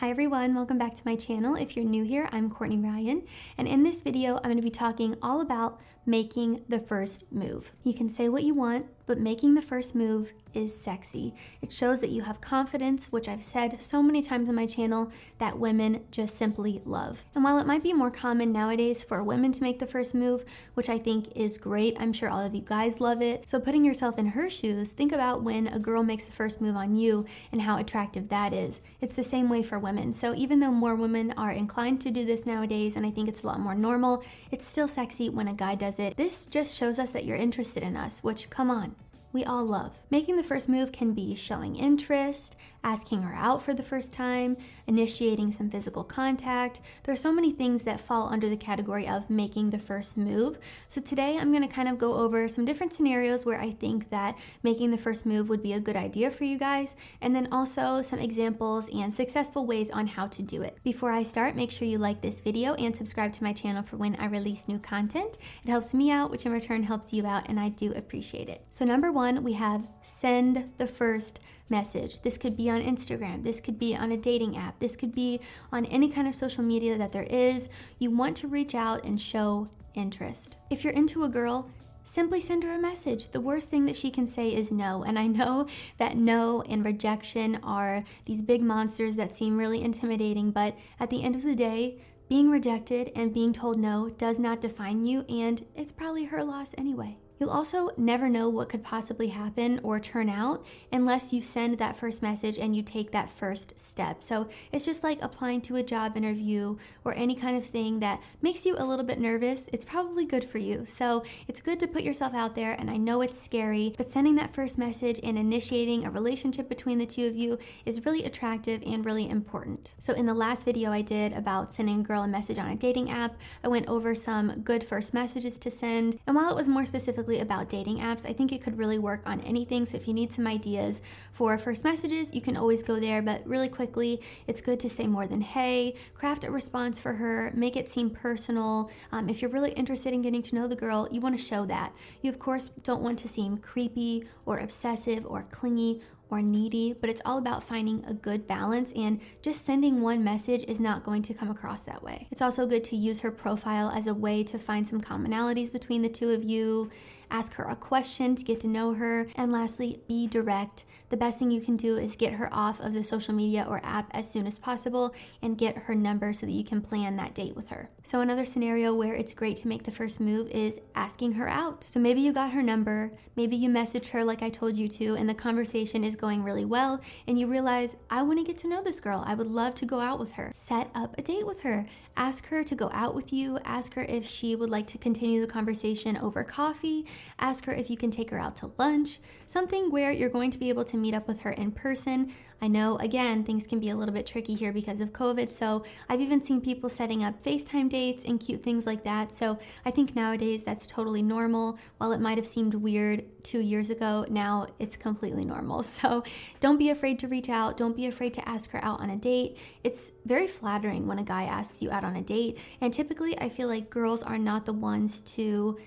Hi everyone, welcome back to my channel. If you're new here, I'm Courtney Ryan, and in this video, I'm gonna be talking all about making the first move. You can say what you want, but making the first move is sexy. It shows that you have confidence, which I've said so many times on my channel that women just simply love. And while it might be more common nowadays for women to make the first move, which I think is great, I'm sure all of you guys love it. So putting yourself in her shoes, think about when a girl makes the first move on you and how attractive that is. It's the same way for women. So even though more women are inclined to do this nowadays, and I think it's a lot more normal, it's still sexy when a guy does This just shows us that you're interested in us, which come on, we all love. Making the first move can be showing interest, asking her out for the first time, initiating some physical contact. There are so many things that fall under the category of making the first move. So today I'm going to kind of go over some different scenarios where I think that making the first move would be a good idea for you guys, and then also some examples and successful ways on how to do it. Before I start, make sure you like this video and subscribe to my channel for when I release new content. It helps me out, which in return helps you out, and I do appreciate it. So number one, we have send the first message. This could be on Instagram, this could be on a dating app, this could be on any kind of social media that there is. You want to reach out and show interest. If you're into a girl, simply send her a message. The worst thing that she can say is no. And I know that no and rejection are these big monsters that seem really intimidating, but at the end of the day, being rejected and being told no does not define you, and it's probably her loss anyway. You'll also never know what could possibly happen or turn out unless you send that first message and you take that first step. So it's just like applying to a job interview or any kind of thing that makes you a little bit nervous. It's probably good for you. So it's good to put yourself out there, and I know it's scary, but sending that first message and initiating a relationship between the two of you is really attractive and really important. So in the last video I did about sending a girl a message on a dating app, I went over some good first messages to send. And while it was more specifically specifically about dating apps. I think it could really work on anything. So if you need some ideas for first messages, you can always go there. But really quickly, it's good to say more than hey, craft a response for her, make it seem personal. Um, if you're really interested in getting to know the girl, you want to show that. You, of course, don't want to seem creepy or obsessive or clingy or needy, but it's all about finding a good balance and just sending one message is not going to come across that way. It's also good to use her profile as a way to find some commonalities between the two of you ask her a question to get to know her, and lastly, be direct. The best thing you can do is get her off of the social media or app as soon as possible and get her number so that you can plan that date with her. So, another scenario where it's great to make the first move is asking her out. So, maybe you got her number, maybe you messaged her like I told you to, and the conversation is going really well, and you realize, I want to get to know this girl. I would love to go out with her. Set up a date with her. Ask her to go out with you. Ask her if she would like to continue the conversation over coffee. Ask her if you can take her out to lunch, something where you're going to be able to meet up with her in person. I know, again, things can be a little bit tricky here because of COVID, so I've even seen people setting up FaceTime dates and cute things like that. So I think nowadays that's totally normal. While it might have seemed weird two years ago, now it's completely normal. So don't be afraid to reach out. Don't be afraid to ask her out on a date. It's very flattering when a guy asks you out on a date, and typically I feel like girls are not the ones to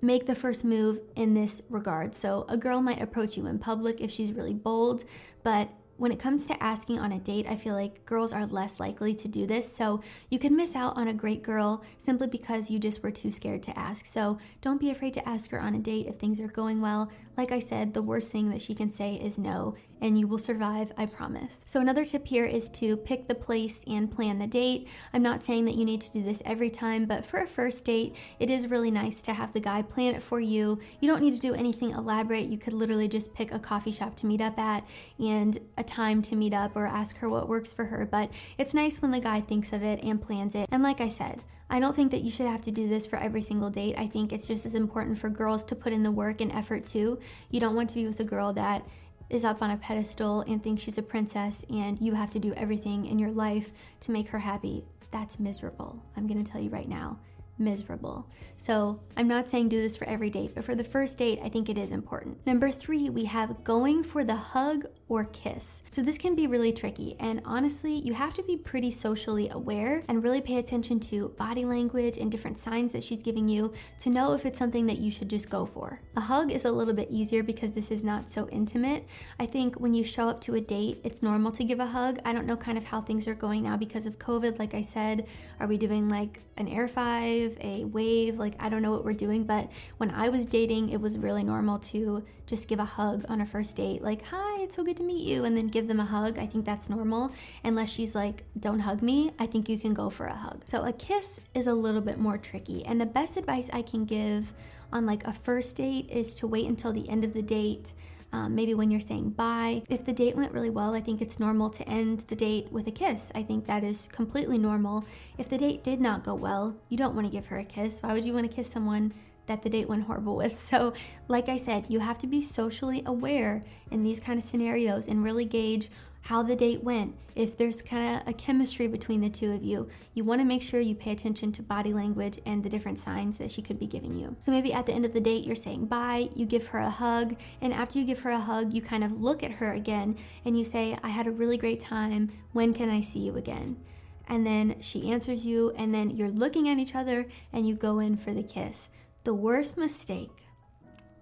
make the first move in this regard. So, a girl might approach you in public if she's really bold, but when it comes to asking on a date, I feel like girls are less likely to do this. So you can miss out on a great girl simply because you just were too scared to ask. So don't be afraid to ask her on a date if things are going well. Like I said, the worst thing that she can say is no, and you will survive, I promise. So, another tip here is to pick the place and plan the date. I'm not saying that you need to do this every time, but for a first date, it is really nice to have the guy plan it for you. You don't need to do anything elaborate. You could literally just pick a coffee shop to meet up at and a time to meet up or ask her what works for her. But it's nice when the guy thinks of it and plans it. And like I said, I don't think that you should have to do this for every single date. I think it's just as important for girls to put in the work and effort too. You don't want to be with a girl that is up on a pedestal and thinks she's a princess and you have to do everything in your life to make her happy. That's miserable. I'm to tell you right now. Miserable. So I'm not saying do this for every date, but for the first date, I think it is important. Number three, we have going for the hug or kiss. So this can be really tricky. And honestly, you have to be pretty socially aware and really pay attention to body language and different signs that she's giving you to know if it's something that you should just go for. A hug is a little bit easier because this is not so intimate. I think when you show up to a date, it's normal to give a hug. I don't know kind of how things are going now because of COVID. Like I said, are we doing like an air five, a wave? Like I don't know what we're doing, but when I was dating, it was really normal to just give a hug on a first date. Like, hi, it's so good to meet you, and then give them a hug. I think that's normal. Unless she's like, don't hug me, I think you can go for a hug. So a kiss is a little bit more tricky. And the best advice I can give on like a first date is to wait until the end of the date. Um, maybe when you're saying bye. If the date went really well, I think it's normal to end the date with a kiss. I think that is completely normal. If the date did not go well, you don't want to give her a kiss. Why would you want to kiss someone that the date went horrible with. So, like I said, you have to be socially aware in these kind of scenarios and really gauge how the date went. If there's kind of a chemistry between the two of you, you want to make sure you pay attention to body language and the different signs that she could be giving you. So maybe at the end of the date, you're saying bye, you give her a hug, and after you give her a hug, you kind of look at her again and you say, I had a really great time. When can I see you again? And then she answers you, and then you're looking at each other and you go in for the kiss. The worst mistake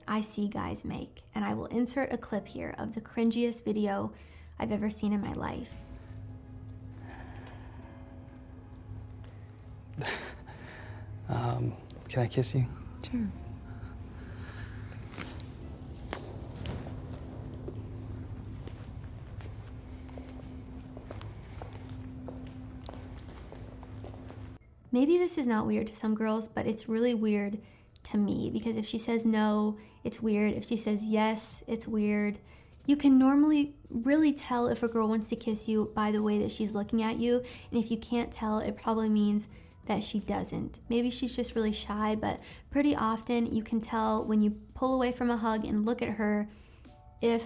I see guys make, and I will insert a clip here of the cringiest video I've ever seen in my life. um, can I kiss you? Sure. Maybe this is not weird to some girls, but it's really weird to me because if she says no, it's weird. If she says yes, it's weird. You can normally really tell if a girl wants to kiss you by the way that she's looking at you. And if you can't tell, it probably means that she doesn't. Maybe she's just really shy, but pretty often you can tell when you pull away from a hug and look at her if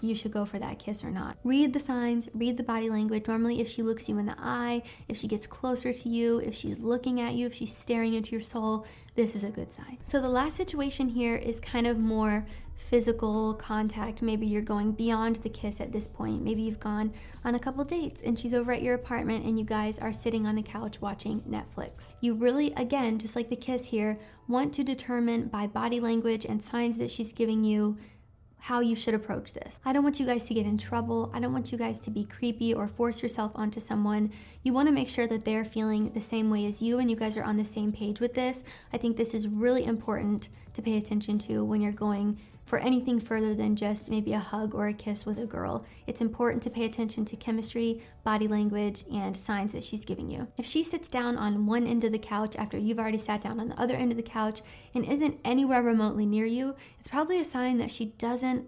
you should go for that kiss or not. Read the signs, read the body language. Normally, if she looks you in the eye, if she gets closer to you, if she's looking at you, if she's staring into your soul, this is a good sign. So, the last situation here is kind of more physical contact. Maybe you're going beyond the kiss at this point. Maybe you've gone on a couple dates and she's over at your apartment and you guys are sitting on the couch watching Netflix. You really, again, just like the kiss here, want to determine by body language and signs that she's giving you how you should approach this. I don't want you guys to get in trouble. I don't want you guys to be creepy or force yourself onto someone. You want to make sure that they're feeling the same way as you and you guys are on the same page with this. I think this is really important to pay attention to when you're going for anything further than just maybe a hug or a kiss with a girl. It's important to pay attention to chemistry, body language, and signs that she's giving you. If she sits down on one end of the couch after you've already sat down on the other end of the couch and isn't anywhere remotely near you, it's probably a sign that she doesn't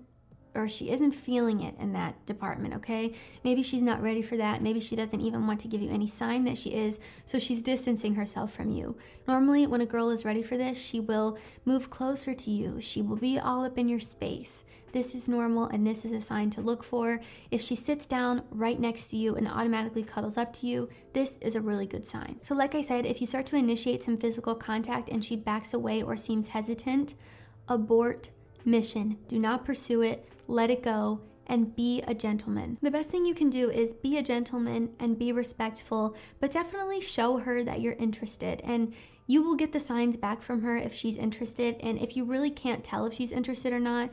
or she isn't feeling it in that department, okay? Maybe she's not ready for that. Maybe she doesn't even want to give you any sign that she is, so she's distancing herself from you. Normally, when a girl is ready for this, she will move closer to you. She will be all up in your space. This is normal and this is a sign to look for. If she sits down right next to you and automatically cuddles up to you, this is a really good sign. So, like I said, if you start to initiate some physical contact and she backs away or seems hesitant, abort mission. Do not pursue it let it go, and be a gentleman. The best thing you can do is be a gentleman and be respectful, but definitely show her that you're interested. And you will get the signs back from her if she's interested. And if you really can't tell if she's interested or not,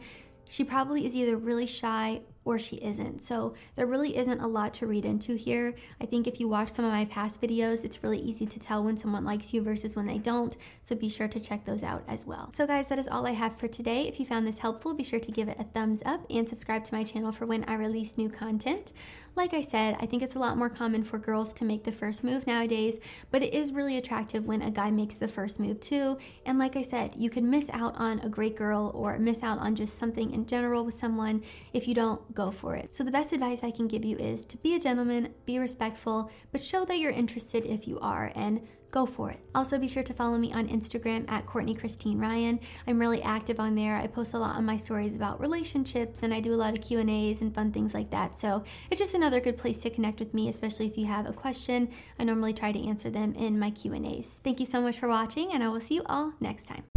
she probably is either really shy or she isn't. So there really isn't a lot to read into here. I think if you watch some of my past videos, it's really easy to tell when someone likes you versus when they don't. So be sure to check those out as well. So guys, that is all I have for today. If you found this helpful, be sure to give it a thumbs up and subscribe to my channel for when I release new content. Like I said, I think it's a lot more common for girls to make the first move nowadays, but it is really attractive when a guy makes the first move too. And like I said, you can miss out on a great girl or miss out on just something in general with someone if you don't go for it. So the best advice I can give you is to be a gentleman, be respectful, but show that you're interested if you are, and go for it. Also, be sure to follow me on Instagram at Courtney Cristine Ryan. I'm really active on there. I post a lot on my stories about relationships, and I do a lot of Q and A's and fun things like that. So it's just another good place to connect with me, especially if you have a question. I normally try to answer them in my Q and A's. Thank you so much for watching, and I will see you all next time.